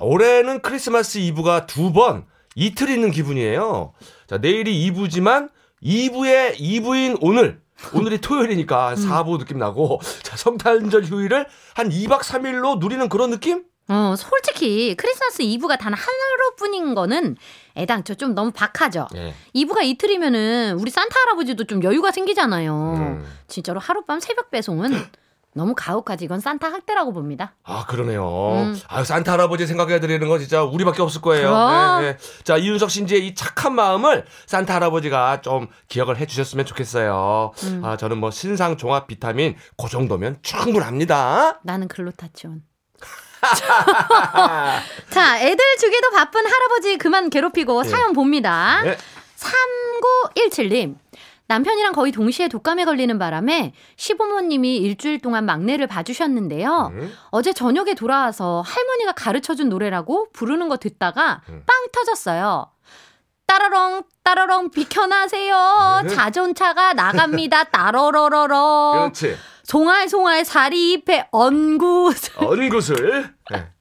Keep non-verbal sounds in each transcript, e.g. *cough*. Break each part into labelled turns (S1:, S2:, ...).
S1: 올해는 크리스마스 이브가 두 번, 이틀 있는 기분이에요. 자, 내일이 이브지만 2부의 2부인 오늘. 오늘이 토요일이니까 4부 느낌 나고, 자, 성탄절 휴일을 한 2박 3일로 누리는 그런 느낌?
S2: 어, 솔직히 크리스마스 이브가 단 하루뿐인 거는 애당초 좀 너무 박하죠.
S1: 예.
S2: 이브가 이틀이면은 우리 산타 할아버지도 좀 여유가 생기잖아요.
S1: 음.
S2: 진짜로 하룻밤 새벽 배송은 너무 가혹하지. 이건 산타 학대라고 봅니다.
S1: 아, 그러네요.
S2: 음.
S1: 아유, 산타 할아버지 생각해 드리는 건 진짜 우리밖에 없을 거예요. 네, 네. 자, 이윤석 씨의 이 착한 마음을 산타 할아버지가 좀 기억을 해 주셨으면 좋겠어요.
S2: 음.
S1: 아, 저는 뭐 신상 종합 비타민 그 정도면 충분합니다.
S2: 나는 글루타치온. *laughs* 자, 애들 주기도 바쁜 할아버지 그만 괴롭히고
S1: 예.
S2: 사연 봅니다.
S1: 네.
S2: 3917님. 남편이랑 거의 동시에 독감에 걸리는 바람에 시부모님이 일주일 동안 막내를 봐주셨는데요.
S1: 음.
S2: 어제 저녁에 돌아와서 할머니가 가르쳐준 노래라고 부르는 거 듣다가
S1: 음.
S2: 빵 터졌어요. 따라렁 따라렁 비켜나세요.
S1: 네.
S2: 자전차가 나갑니다. *laughs* 따러러러러.
S1: 그렇지.
S2: 송알송알 사리 잎에 언구.
S1: 언굿을. 네.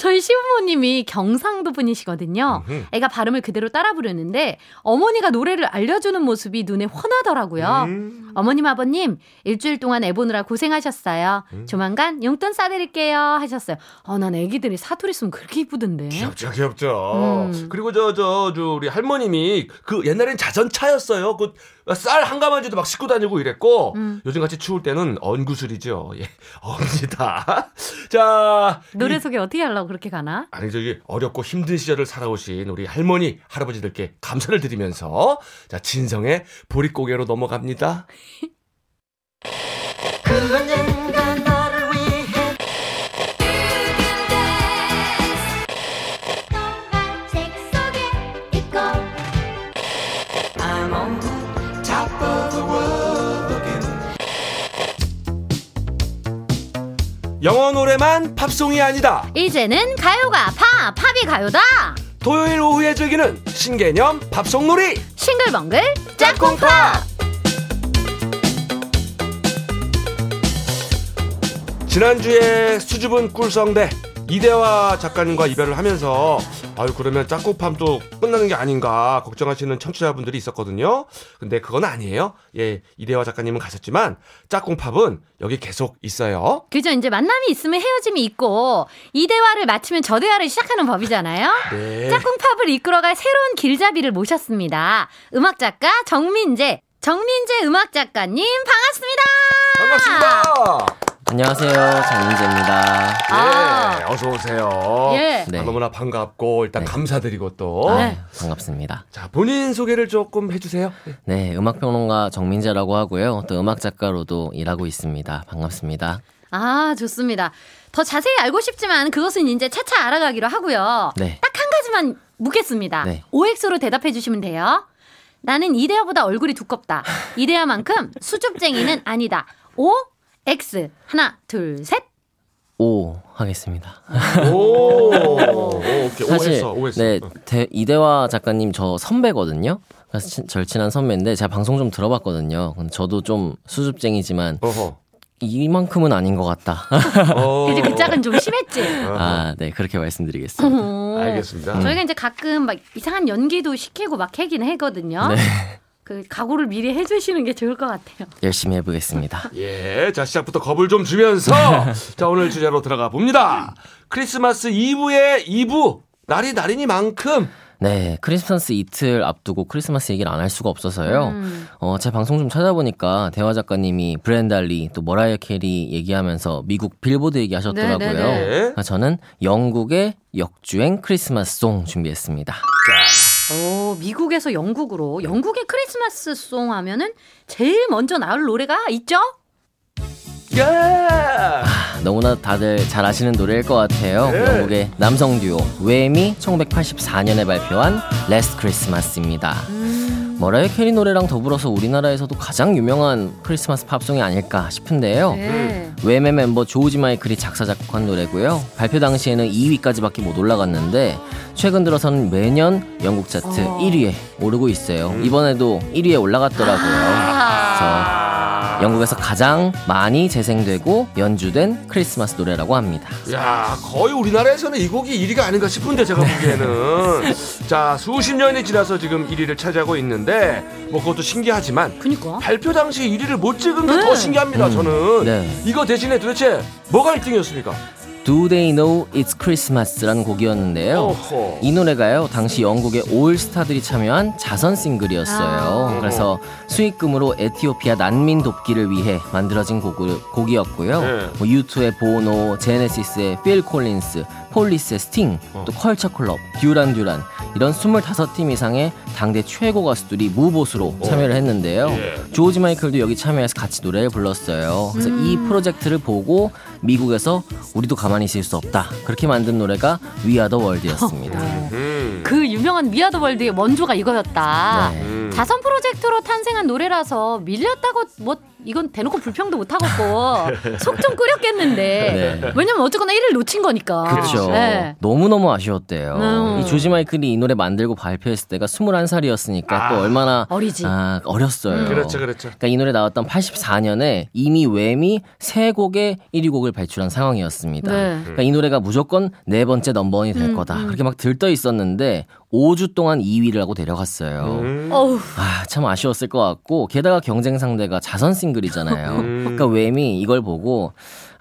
S2: 저희 시부모님이 경상도 분이시거든요. 애가 발음을 그대로 따라 부르는데 어머니가 노래를 알려주는 모습이 눈에 훤하더라고요.
S1: 음.
S2: 어머님 아버님 일주일 동안 애 보느라 고생하셨어요.
S1: 음.
S2: 조만간 용돈 싸드릴게요 하셨어요. 어, 난 애기들이 사투리 쓰면 그렇게 이쁘던데.
S1: 귀엽죠, 귀엽죠.
S2: 음.
S1: 그리고 저, 저, 저, 우리 할머님이 그 옛날엔 자전차였어요. 그 쌀 한 가마지도 막 싣고 다니고 이랬고,
S2: 음.
S1: 요즘 같이 추울 때는 언구슬이죠. 예, *laughs* 언니다. 자.
S2: 노래
S1: 이-
S2: 소개 어떻게 하려고 그렇게 가나?
S1: 아니, 저기, 어렵고 힘든 시절을 살아오신 우리 할머니, 할아버지들께 감사를 드리면서, 자, 진성의 보릿고개로 넘어갑니다. *laughs* 영어 노래만 팝송이 아니다.
S2: 이제는 가요가 팝, 팝이 가요다.
S1: 토요일 오후에 즐기는 신개념 팝송 놀이.
S2: 싱글벙글
S1: 짝꿍팝! 지난주에 수줍은 꿀성대 이대화 작가님과 이별을 하면서 아유 그러면 짝꿍팜도 끝나는 게 아닌가 걱정하시는 청취자분들이 있었거든요. 근데 그건 아니에요. 예, 이대화 작가님은 가셨지만 짝꿍팝은 여기 계속 있어요.
S2: 그죠? 이제 만남이 있으면 헤어짐이 있고 이 대화를 마치면 저 대화를 시작하는 법이잖아요.
S1: 네.
S2: 짝꿍팝을 이끌어갈 새로운 길잡이를 모셨습니다. 음악 작가 정민재, 정민재 음악 작가님 반갑습니다.
S1: 반갑습니다.
S3: 안녕하세요. 장민재입니다.
S2: 아.
S1: 예, 어서 오세요.
S2: 예.
S3: 네.
S1: 아, 너무나 반갑고 일단
S3: 네.
S1: 감사드리고 또
S3: 아,
S2: 네.
S3: 반갑습니다.
S1: 자, 본인 소개를 조금 해 주세요.
S3: 네, 음악 평론가 정민재라고 하고요. 또 음악 작가로도 일하고 있습니다. 반갑습니다.
S2: 아, 좋습니다. 더 자세히 알고 싶지만 그것은 이제 차차 알아가기로 하고요.
S3: 네.
S2: 딱 한 가지만 묻겠습니다.
S3: 네.
S2: OX로 대답해 주시면 돼요. 나는 이대화보다 얼굴이 두껍다. 이대화만큼 수줍쟁이는 아니다. O, X. 하나, 둘, 셋.
S3: 오 하겠습니다.
S1: 오, *laughs* 오, 오케이.
S3: 사실
S1: 오했어, 오했어.
S3: 네 대- 이대화 작가님 저 선배거든요. 그래서 친- 절친한 선배인데 제가 방송 좀 들어봤거든요. 근데 저도 좀 수줍쟁이지만
S1: 어허.
S3: 이만큼은 아닌 것 같다.
S1: 어. *laughs*
S2: 그지 그 짝은 좀 심했지.
S3: 아, 네 그렇게 말씀드리겠습니다.
S2: 어.
S1: 알겠습니다.
S2: 저희가 이제 가끔 막 이상한 연기도 시키고 막 하긴 하거든요.
S3: 네.
S2: 그 각오를 미리 해주시는 게 좋을 것 같아요.
S3: 열심히 해보겠습니다. *laughs*
S1: 예, 자 시작부터 겁을 좀 주면서 *laughs* 자 오늘 주제로 들어가 봅니다. 크리스마스 이브의 이브 날이 날이니만큼
S3: 네, 크리스마스 이틀 앞두고 크리스마스 얘기를 안 할 수가 없어서요.
S2: 음.
S3: 어, 제 방송 좀 찾아보니까 대화 작가님이 브렌다 리 또 머라이어 캐리 얘기하면서 미국 빌보드 얘기하셨더라고요.
S2: 네네네.
S3: 그래서 저는 영국의 역주행 크리스마스 song 준비했습니다.
S2: 오, 미국에서 영국으로 영국의 크리스마스 song 하면은 제일 먼저 나올 노래가 있죠?
S1: 예.
S3: 너무나 다들 잘 아시는 노래일 것 같아요.
S1: 네.
S3: 영국의 남성 듀오 Wham이 1984년에 발표한 Last Christmas입니다. 머라이어 캐리 노래랑 더불어서 우리나라에서도 가장 유명한 크리스마스 팝송이 아닐까 싶은데요.
S2: 네.
S3: Wham의 멤버 조지 마이클이 작사 작곡한 노래고요. 발표 당시에는 2위까지밖에 못 올라갔는데 최근 들어서는 매년 영국 차트
S2: 어.
S3: 1위에 오르고 있어요. 이번에도 1위에 올라갔더라고요.
S2: 아,
S3: 영국에서 가장 많이 재생되고 연주된 크리스마스 노래라고 합니다.
S1: 야 거의 우리나라에서는 이 곡이 1위가 아닌가 싶은데 제가 보기에는 자 수십 년이 지나서 지금 1위를 차지하고 있는데 뭐 그것도 신기하지만
S2: 그니까.
S1: 발표 당시 1위를 못 찍은 게더
S2: 네.
S1: 신기합니다 저는
S3: 네.
S1: 이거 대신에 도대체 뭐가 1등이었습니까?
S3: Do They Know It's Christmas라는 곡이었는데요.
S1: 어허.
S3: 이 노래가요 당시 영국의 올스타들이 참여한 자선 싱글이었어요.
S2: 아.
S3: 그래서 수익금으로 에티오피아 난민 돕기를 위해 만들어진 곡, 곡이었고요.
S1: 네.
S3: 뭐 U2의 보노, 제네시스의 필 콜린스, 폴리스의 스팅,
S1: 어.
S3: 또 컬처 클럽, 듀란 듀란 이런 25팀 이상의 당대 최고 가수들이 무보수로 참여를 했는데요.
S1: 예.
S3: 조지 마이클도 여기 참여해서 같이 노래를 불렀어요. 그래서 이 프로젝트를 보고 미국에서 우리도 가만히 있을 수 없다. 그렇게 만든 노래가 We Are the World였습니다.
S1: 음.
S2: 그 유명한 미아더 월드의 원조가 이거였다.
S3: 네.
S1: 음.
S2: 자선 프로젝트로 탄생한 노래라서 밀렸다고 뭐 이건 대놓고 불평도 못 하겠고 *laughs* 속 좀 끓였겠는데
S3: 네.
S2: 왜냐면 어쨌거나 1위를 놓친 거니까.
S3: 그렇죠.
S2: 네.
S3: 너무 너무 아쉬웠대요.
S2: 음.
S3: 이 조지 마이클이 이 노래 만들고 발표했을 때가 21살이었으니까
S1: 아.
S3: 또 얼마나
S2: 어리지.
S3: 아, 어렸어요.
S1: 그렇죠 그렇죠
S3: 그러니까 이 노래 나왔던 84년에 이미 웸이 세 곡의 1위 곡을 발출한 상황이었습니다.
S2: 네.
S3: 그러니까 이 노래가 무조건 네 번째 넘버원이 될
S2: 음,
S3: 거다.
S2: 음.
S3: 그렇게 막 들떠 있었는데 5주 동안 2위를 하고 내려갔어요.
S1: 음.
S3: 아, 참 아쉬웠을 것 같고 게다가 경쟁 상대가 자선 싱글이잖아요.
S1: 음.
S3: 그러니까 Wham이 이걸 보고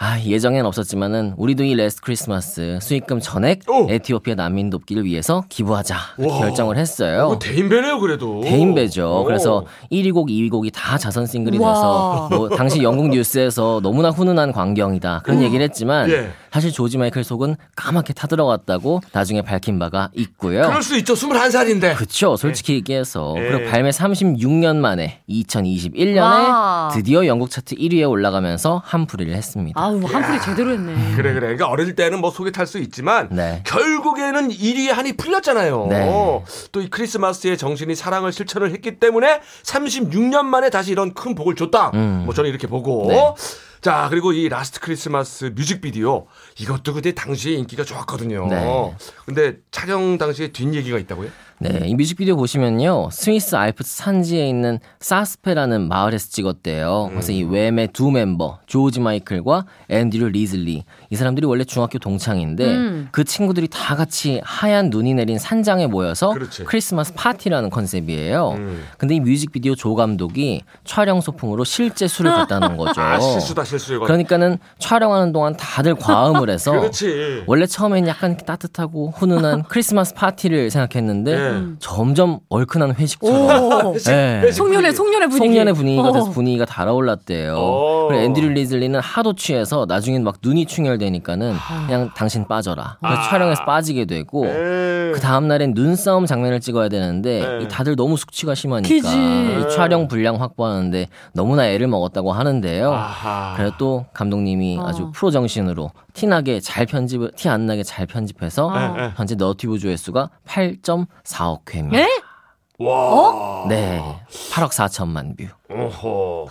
S3: 아, 예정엔 없었지만은 우리도 이 Last Christmas 수익금 전액
S1: 오.
S3: 에티오피아 난민 돕기를 위해서 기부하자
S1: 와.
S3: 결정을 했어요.
S1: 대인배네요 그래도
S3: 대인배죠.
S1: 오.
S3: 그래서 1위 곡, 2위 곡이 다 자선 싱글이
S2: 와.
S3: 돼서 뭐 당시 영국 뉴스에서 너무나 훈훈한 광경이다 그런 얘기를 했지만
S1: 예.
S3: 사실 조지 마이클 속은 까맣게 타들어갔다고 나중에 밝힌 바가 있고요.
S1: 그럴 수 있죠 21살인데
S3: 그쵸. 솔직히 얘기해서.
S1: 예.
S3: 그리고 발매 36년 만에 2021년에
S2: 와.
S3: 드디어 영국 차트 1위에 올라가면서 한풀이를 했습니다.
S2: 아우 한풀이 제대로 했네.
S1: 그래 그래 그러니까 어릴 때는 뭐 속이 탈 수 있지만
S3: 네.
S1: 결국에는 1위의 한이 풀렸잖아요
S3: 네.
S1: 또 이 크리스마스의 정신이 사랑을 실천을 했기 때문에 36년 만에 다시 이런 큰 복을 줬다
S3: 음.
S1: 뭐 저는 이렇게 보고
S3: 네.
S1: 자 그리고 이 Last Christmas 뮤직비디오 이것도 그때 당시에 인기가 좋았거든요
S3: 네.
S1: 근데 촬영 당시에 뒷얘기가 있다고요?
S3: 네, 이 뮤직비디오 보시면요. 스위스 알프스 산지에 있는 사스페라는 마을에서 찍었대요. 그래서 이 웸의 두 멤버, 조지 마이클과 앤드류 리즐리. 이 사람들이 원래 중학교 동창인데
S2: 음.
S3: 그 친구들이 다 같이 하얀 눈이 내린 산장에 모여서
S1: 그렇지.
S3: 크리스마스 파티라는 컨셉이에요.
S1: 음.
S3: 근데 이 뮤직비디오 조 감독이 촬영 소품으로 실제 술을 갖다 놓은 *laughs* 거죠.
S1: 아 실수다 실수
S3: 그러니까는 촬영하는 동안 다들 과음을 해서 *laughs*
S1: 그렇지
S3: 원래 처음엔 약간 따뜻하고 훈훈한 *laughs* 크리스마스 파티를 생각했는데
S1: 예.
S3: 점점 얼큰한 회식처럼
S2: 오.
S3: 네.
S2: 송년회 송년회 분위기.
S3: 송년의 분위기가 돼서
S2: 어.
S3: 분위기가 달아올랐대요.
S1: 오.
S3: 그리고 앤드류 리즐리는 하도 취해서 나중엔 막 눈이 충혈되니까는 그냥 당신 빠져라. 그래서 촬영에서 빠지게 되고
S1: 예.
S3: 그 다음 날엔 눈싸움 장면을 찍어야 되는데
S1: 네.
S3: 이 다들 너무 숙취가 심하니까. 이 촬영 분량 확보하는데 너무나 애를 먹었다고 하는데요.
S1: 아하.
S3: 그래도 또 감독님이
S2: 어.
S3: 아주 프로 정신으로 티 나게 잘 편집을 티 안 나게 잘 편집해서
S1: 네, 네.
S3: 현재 너튜브 조회수가 8.4억 회입니다.
S2: 예?
S1: 와.
S3: 네, 8억 4천만 뷰.
S1: 어허.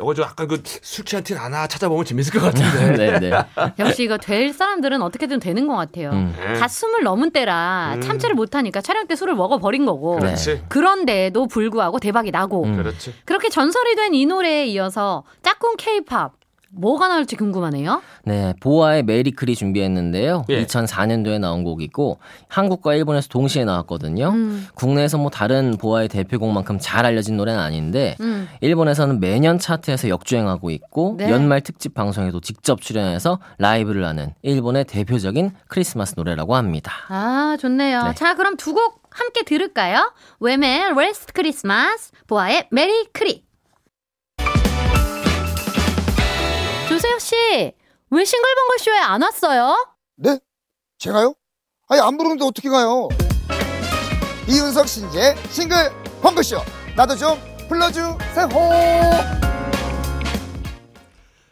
S1: 요거 좀 약간 그 술 취한 티 하나 찾아보면 재밌을 것 *laughs* 같은데.
S3: 네, 네.
S2: 역시 이거 될 사람들은 어떻게든 되는 것 같아요.
S3: 음.
S2: 다 스물 넘은 때라
S1: 음.
S2: 참지를 못하니까 촬영 때 술을 먹어버린 거고.
S3: 네.
S1: 그렇지.
S2: 그런데도 불구하고 대박이 나고.
S3: 음.
S1: 그렇지.
S2: 그렇게 전설이 된 이 노래에 이어서 짝꿍 케이팝 뭐가 나올지 궁금하네요.
S3: 네, 보아의 Merry-Chri 준비했는데요.
S1: 예.
S3: 2004년도에 나온 곡이고 한국과 일본에서 동시에 나왔거든요.
S2: 음.
S3: 국내에서 뭐 다른 보아의 대표곡만큼 잘 알려진 노래는 아닌데
S2: 음.
S3: 일본에서는 매년 차트에서 역주행하고 있고
S2: 네.
S3: 연말 특집 방송에도 직접 출연해서 라이브를 하는 일본의 대표적인 크리스마스 노래라고 합니다.
S2: 아, 좋네요.
S3: 네.
S2: 자, 그럼 두 곡 함께 들을까요? 웸의 Last Christmas, 보아의 Merry-Chri. 조세혁 씨, 왜 싱글벙글 쇼에 안 왔어요?
S4: 네? 제가요? 아니 안 부르는데 어떻게 가요? 이윤석 신지의 싱글벙글쇼 나도 좀 불러주세요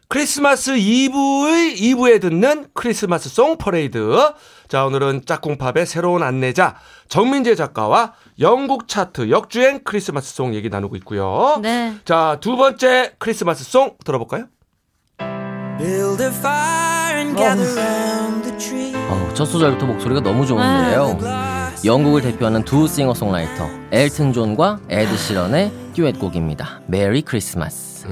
S1: 크리스마스 이브의 2부에 듣는 크리스마스 송 퍼레이드. 자, 오늘은 짝꿍팝의 새로운 안내자 정민재 작가와 영국 차트 역주행 크리스마스 송 얘기 나누고 있고요.
S2: 네.
S1: 자, 두 번째 크리스마스 송 들어볼까요?
S3: 어우, 첫 소절부터 목소리가 너무 좋은데요. 영국을 대표하는 두 싱어송라이터 엘튼 존과 에드 시런의 듀엣곡입니다. Merry Christmas.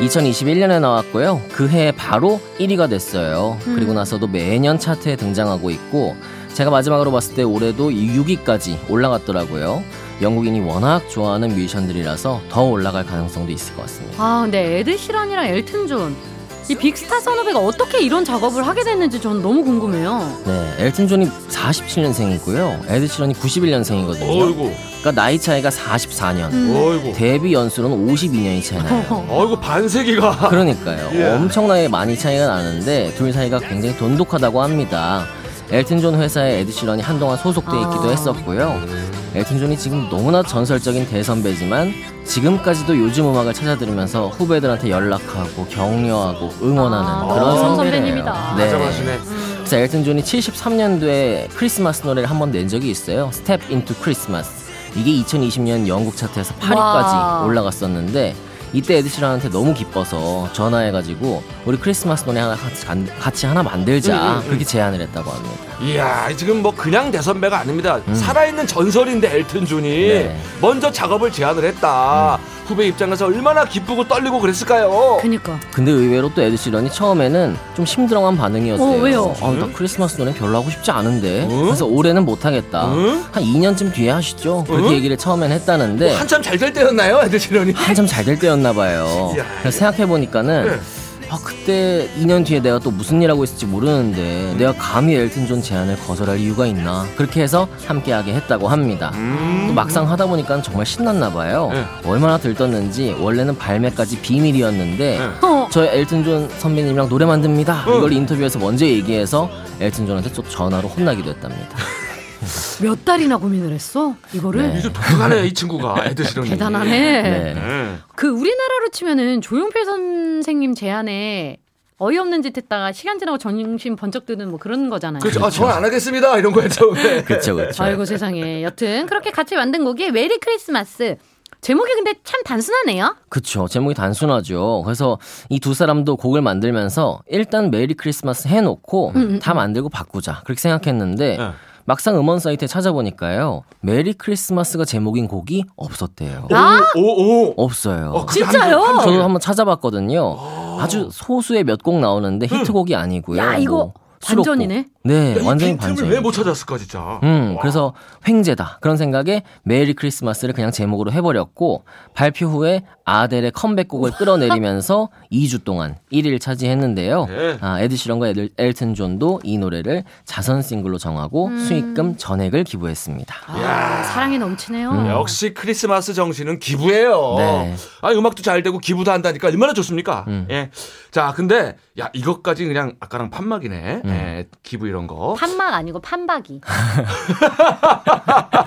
S3: 2021년에 나왔고요. 그 해에 바로 1위가 됐어요. 그리고 나서도 매년 차트에 등장하고 있고 제가 마지막으로 봤을 때 올해도 6위까지 올라갔더라고요. 영국인이 워낙 좋아하는 뮤지션들이라서 더 올라갈 가능성도 있을 것 같습니다.
S2: 아, 근데 에드 시런이랑 엘튼 존. 이 빅스타 선후배가 어떻게 이런 작업을 하게 됐는지 저는 너무 궁금해요.
S3: 네, 엘튼 존이 47년생이고요. 에드 시런이 91년생이거든요.
S1: 어이구,
S3: 그러니까 나이 차이가 44년.
S1: 어이구,
S3: 데뷔 연수는 52년이 차이 나요. *laughs*
S1: 어이구 반세기가.
S3: 그러니까요.
S1: 예.
S3: 엄청나게 많이 차이가 나는데 둘 사이가 굉장히 돈독하다고 합니다. 엘튼 존 회사에 에드 시런이 한동안 소속돼 있기도
S2: 아.
S3: 했었고요. 엘튼 존이 지금 너무나 전설적인 대선배지만 지금까지도 요즘 음악을 찾아 들으면서 후배들한테 연락하고 격려하고 응원하는
S2: 아,
S3: 그런.
S2: 선배님이다.
S3: 네.
S1: 맞아 맞으시네.
S3: 그래서 엘튼 존이 73년도에 크리스마스 노래를 한 번 낸 적이 있어요. Step into Christmas. 이게 2020년 영국 차트에서 8위까지
S2: 와.
S3: 올라갔었는데 이때 에드시런한테 너무 기뻐서 전화해가지고 우리 크리스마스 노래 하나 같이, 간- 같이 하나 만들자 그렇게 제안을 했다고 합니다.
S1: 이야, 지금 뭐 그냥 대선배가 아닙니다. 살아있는 전설인데 엘튼 존이
S3: 네.
S1: 먼저 작업을 제안을 했다. 후배 입장에서 얼마나 기쁘고 떨리고 그랬을까요?
S2: 그니까.
S3: 근데 의외로 또 에드 시런이 처음에는 좀 심드렁한 반응이었대요.
S2: 어, 왜요?
S3: 아, 나 크리스마스 노래 별로 하고 싶지 않은데.
S1: 응?
S3: 그래서 올해는 못 하겠다.
S1: 응?
S3: 한 2년쯤 뒤에 하시죠. 그렇게
S1: 응?
S3: 얘기를 처음엔 했다는데
S1: 뭐 한참 잘 될 때였나요, 에드 시런이?
S3: 한참 잘 될 때였나 봐요. *laughs* 그래서 생각해 보니까는
S1: 네.
S3: 아 그때 2년 뒤에 내가 또 무슨 일 하고 있을지 모르는데 내가 감히 엘튼 존 제안을 거절할 이유가 있나 그렇게 해서 함께하게 했다고 합니다. 또 막상 하다 보니까 정말 신났나 봐요.
S1: 네.
S3: 얼마나 들떴는지 원래는 발매까지 비밀이었는데
S1: 네.
S2: 어,
S3: 저 엘튼 존 선배님이랑 노래 만듭니다. 이걸 인터뷰에서 먼저 얘기해서 엘튼 존한테 또 전화로 혼나기도 했답니다.
S2: 몇 달이나 고민을 했어? 이거를?
S3: 네.
S1: 좀 독특하네, 이 친구가. 에드시런이. *laughs*
S2: 대단하네.
S3: 네.
S1: 네.
S2: 그 우리나라로 치면은 조용필 선생님 제안에 어이없는 짓 했다가 시간 지나고 정신 번쩍 드는 뭐 그런 거잖아요.
S1: 그렇죠. 아, 저는 안 하겠습니다. 이런 거였죠. 네.
S3: 그쵸 그쵸.
S2: 아이고 세상에. 여튼 그렇게 같이 만든 곡이 Merry Christmas. 제목이 근데 참 단순하네요.
S3: 그쵸. 제목이 단순하죠. 그래서 이 두 사람도 곡을 만들면서 일단 Merry Christmas 해놓고 다 만들고 바꾸자. 그렇게 생각했는데
S1: 네.
S3: 막상 음원 사이트에 찾아보니까요. Merry Christmas가 제목인 곡이 없었대요.
S2: 아?
S1: 오, 오.
S3: 없어요.
S1: 어,
S2: 진짜요?
S1: 한- 한
S3: 저도
S1: 장에.
S3: 한번 찾아봤거든요. 아주 소수의 몇 곡 나오는데 히트곡이 아니고요.
S2: 야, 이거
S3: 뭐 수록곡.
S2: 반전이네.
S3: 네,
S1: 이
S3: 완전히 반전.
S1: 왜 못 찾았을까, 진짜.
S3: 음,
S1: 와.
S3: 그래서 횡재다. 그런 생각에 Merry Christmas를 그냥 제목으로 해버렸고, 발표 후에 아델의 컴백곡을 끌어내리면서 *laughs* 2주 동안 1위를 차지했는데요.
S1: 네.
S3: 아, 에드 시런과 에들- 엘튼 존도 이 노래를 자선 싱글로 정하고 수익금 전액을 기부했습니다.
S2: 아, 사랑이 넘치네요.
S1: 역시 크리스마스 정신은 기부예요.
S3: 네.
S1: 아, 음악도 잘 되고 기부도 한다니까 얼마나 좋습니까?
S3: 음.
S1: 예. 자, 근데 야, 이것까지 그냥 아까랑 판막이네.
S3: 음.
S1: 예, 기부 이런 거.
S2: 판막 아니고 판박이. *laughs*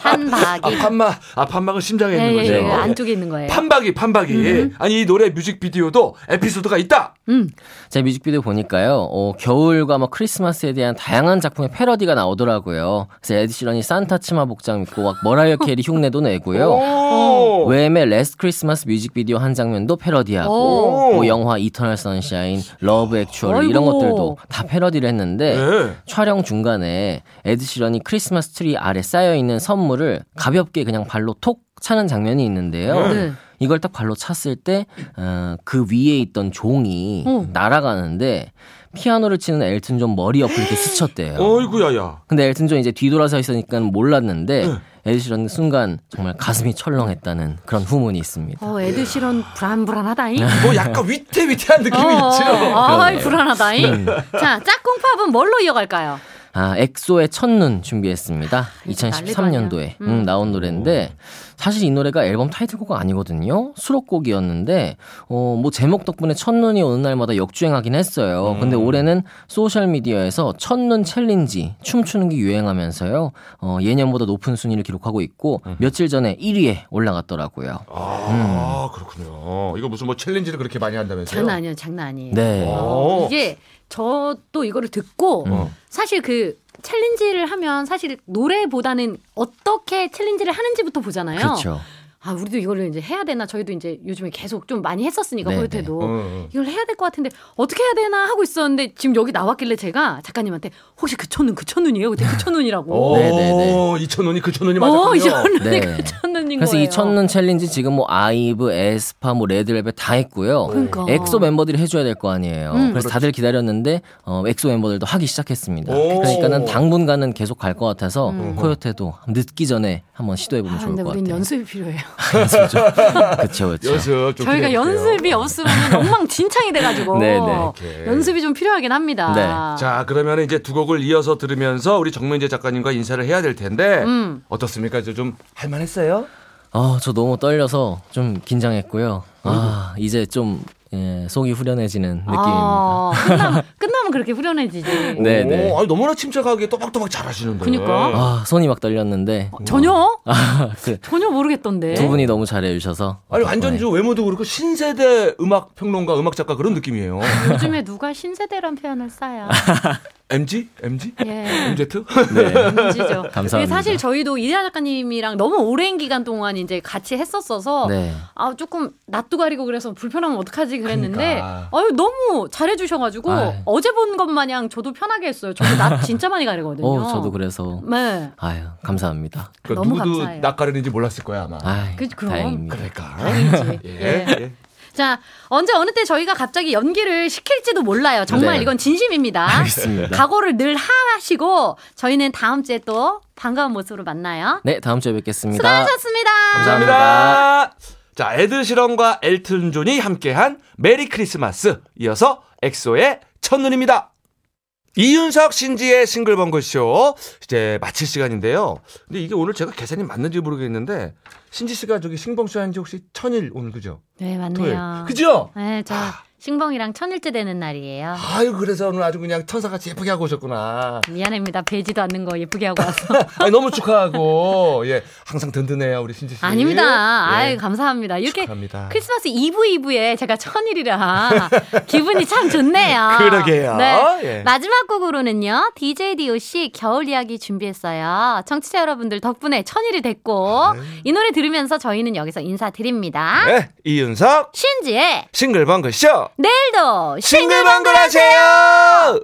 S2: 판박이.
S1: 아, 판막. 아, 판막은 심장에
S2: 예,
S1: 있는
S2: 예,
S1: 거죠.
S2: 예. 안쪽에 있는 거예요.
S1: 판박이, 판박이. 아니, 이 노래 뮤직비디오도 에피소드가 있다.
S2: 음.
S3: 제 뮤직비디오 보니까요, 어, 겨울과 뭐 크리스마스에 대한 다양한 작품의 패러디가 나오더라고요. 그래서 에드 시런이 산타 치마 복장 입고 막 머라이어 캐리 흉내도 내고요.
S1: 오.
S3: 웸의 Last Christmas 뮤직비디오 한 장면도 패러디하고
S1: 오.
S3: 뭐 영화 이터널 선샤인, 러브 액츄얼 이런. 것들도 다 패러디를 했는데
S1: 네.
S3: 촬영 중간에 에드 시런이 크리스마스 트리 아래 쌓여 있는 선물을 가볍게 그냥 발로 톡 차는 장면이 있는데요.
S2: 네.
S3: 이걸 딱 발로 찼을 때, 어, 그 위에 있던 종이
S2: 어.
S3: 날아가는데, 피아노를 치는 엘튼 존 머리 옆을 이렇게 스쳤대요.
S1: 어이구야, 야.
S3: 근데 엘튼 존 이제 뒤돌아서 있으니까 몰랐는데, 에드 시런 순간 정말 가슴이 철렁했다는 그런 후문이 있습니다.
S2: 어, 에드 시런 불안불안하다잉. *laughs*
S1: 뭐 약간 위태위태한 느낌이
S2: 어,
S1: 있죠.
S2: 아. 불안하다잉. 자, 짝꿍 팝은 뭘로 이어갈까요?
S3: 아, 엑소의 첫눈 준비했습니다.
S2: 난리도
S3: 2013년도에
S2: 아니야. 음.
S3: 음, 나온 노래인데 사실 이 노래가 앨범 타이틀곡 아니거든요. 수록곡이었는데 어, 뭐 제목 덕분에 첫눈이 오는 날마다 역주행하긴 했어요.
S1: 음.
S3: 근데 올해는 소셜 미디어에서 첫눈 챌린지 춤추는 게 유행하면서요. 어, 예년보다 높은 순위를 기록하고 있고
S1: 음.
S3: 며칠 전에 1위에 올라갔더라고요.
S1: 아, 그렇군요. 이거 무슨 뭐 챌린지를 그렇게 많이 한다면서요?
S2: 장난 아니에요, 장난 아니에요.
S3: 네.
S2: 어,
S1: 오.
S2: 이게 저도 이거를 듣고
S1: 음.
S2: 사실 그 챌린지를 하면 사실 노래보다는 어떻게 챌린지를 하는지부터 보잖아요.
S3: 그렇죠.
S2: 아 우리도 이거를 이제 해야 되나 저희도 이제 요즘에 계속 좀 많이 했었으니까
S3: 네,
S2: 코요태도
S1: 어.
S2: 이걸 해야 될 것 같은데 어떻게 해야 되나 하고 있었는데 지금 여기 나왔길래 제가 작가님한테 혹시 그 첫눈 그 첫눈이에요? 그때 그 첫눈이라고.
S1: 오,
S3: 네, 네, 네.
S1: 이천 원이 그천 원이
S2: 어,
S1: 맞았군요.
S2: 이 첫눈이
S3: 네.
S2: 그 첫눈인
S3: 그래서
S2: 거예요.
S3: 이 첫눈 챌린지 지금 뭐 아이브, 에스파, 뭐 레드벨벳 다 했고요.
S2: 그러니까.
S3: 엑소 멤버들이 해줘야 될 거 아니에요.
S2: 음.
S3: 그래서 다들 기다렸는데 어, 엑소 멤버들도 하기 시작했습니다.
S1: 오.
S3: 그러니까는 당분간은 계속 갈 것 같아서
S2: 음.
S3: 코요태도 늦기 전에 한번 시도해 보면
S2: 아,
S3: 좋을 것 같아요.
S2: 연습이 필요해요.
S3: 그렇죠, *laughs* 그렇죠.
S1: 연습 좀
S2: 저희가. 연습이 없으면 엉망진창이 돼가지고
S3: 네, 네.
S2: 연습이 좀 필요하긴 합니다.
S3: 네.
S1: 자, 그러면 이제 두 곡을 이어서 들으면서 우리 정명재 작가님과 인사를 해야 될 텐데
S2: 음.
S1: 어떻습니까? 좀 할만했어요?
S3: 어, 저 너무 떨려서 좀 긴장했고요. 아, 이제 좀 예, 속이 후련해지는 느낌입니다.
S2: 아, 끝나면, *laughs* 끝나면 그렇게 후련해지지.
S3: 네, 네.
S1: 오, 아니, 너무나 침착하게 또박또박 잘하시는데.
S2: 그니까.
S3: 아, 손이 막 떨렸는데
S2: 전혀?
S3: 아, 그,
S2: 전혀 모르겠던데.
S3: 두 분이 너무 잘해주셔서
S1: 아니 완전
S3: 네.
S1: 저 외모도 그렇고 신세대 음악 평론가, 음악 작가 그런 느낌이에요.
S2: 요즘에 누가 신세대란 표현을 써요. *laughs*
S1: MG? MG?
S2: 예.
S1: MZ?
S3: 네. *laughs*
S2: 문지죠. *laughs*
S3: 감사합니다.
S2: 사실 저희도 이대하 작가님이랑 너무 오랜 기간 동안 이제 같이 했었어서
S3: 네.
S2: 아 조금 낯도 가리고 그래서 불편하면 어떡하지 그랬는데
S1: 그러니까.
S2: 아유 너무 잘해 주셔 가지고
S3: 아유.
S2: 어제 본 것 마냥 저도 편하게 했어요. 저도 낯 *laughs* 진짜 많이 가리거든요.
S3: 어, 저도 그래서
S2: 네.
S3: 아유 감사합니다.
S1: 그
S2: 너무
S1: 누구도
S2: 감사해요.
S1: 낯 가리는지 몰랐을 거야 아마.
S3: 아,
S2: 그- 그럼.
S3: 다행입니다.
S1: 그러니까. 예.
S2: 예.
S1: 예.
S2: 자 언제 어느 때 저희가 갑자기 연기를 시킬지도 몰라요. 정말
S3: 네.
S2: 이건 진심입니다.
S3: 알겠습니다.
S2: 각오를 늘 하시고 저희는 다음 주에 또 반가운 모습으로 만나요.
S3: 네, 다음 주에 뵙겠습니다.
S2: 수고하셨습니다.
S1: 감사합니다. 자, 에드 시런과 엘튼 존이 함께한 Merry Christmas. 이어서 엑소의 첫눈입니다. 이윤석 신지의 싱글벙글쇼 이제 마칠 시간인데요. 근데 이게 오늘 제가 계산이 맞는지 모르겠는데 신지 씨가 저기 싱벙쇼 한지 혹시 천일 오늘 그죠?
S2: 네
S1: 토요일.
S2: 맞네요.
S1: 그죠?
S2: 네, 저 신봉이랑 천일째 되는 날이에요.
S1: 아유 그래서 오늘 아주 그냥 천사같이 예쁘게 하고 오셨구나.
S2: 미안합니다. 베지도 않는 거 예쁘게 하고 와서. *laughs*
S1: 아니, 너무 축하하고 예 항상 든든해요 우리 신지 씨.
S2: 아닙니다.
S1: 예.
S2: 아유 감사합니다. 이렇게
S1: 축하합니다.
S2: 크리스마스 이브 이브에 제가 천일이라 *laughs* 기분이 참 좋네요.
S1: 그러게요.
S2: 네.
S1: 예.
S2: 마지막 곡으로는요. DJ DOC 겨울 이야기 준비했어요. 청취자 여러분들 덕분에 천일이 됐고 이 노래 들으면서 저희는 여기서 인사드립니다.
S1: 네, 이윤석
S2: 신지의
S1: 싱글벙글 쇼
S2: 내일도
S1: 싱글벙글 하세요.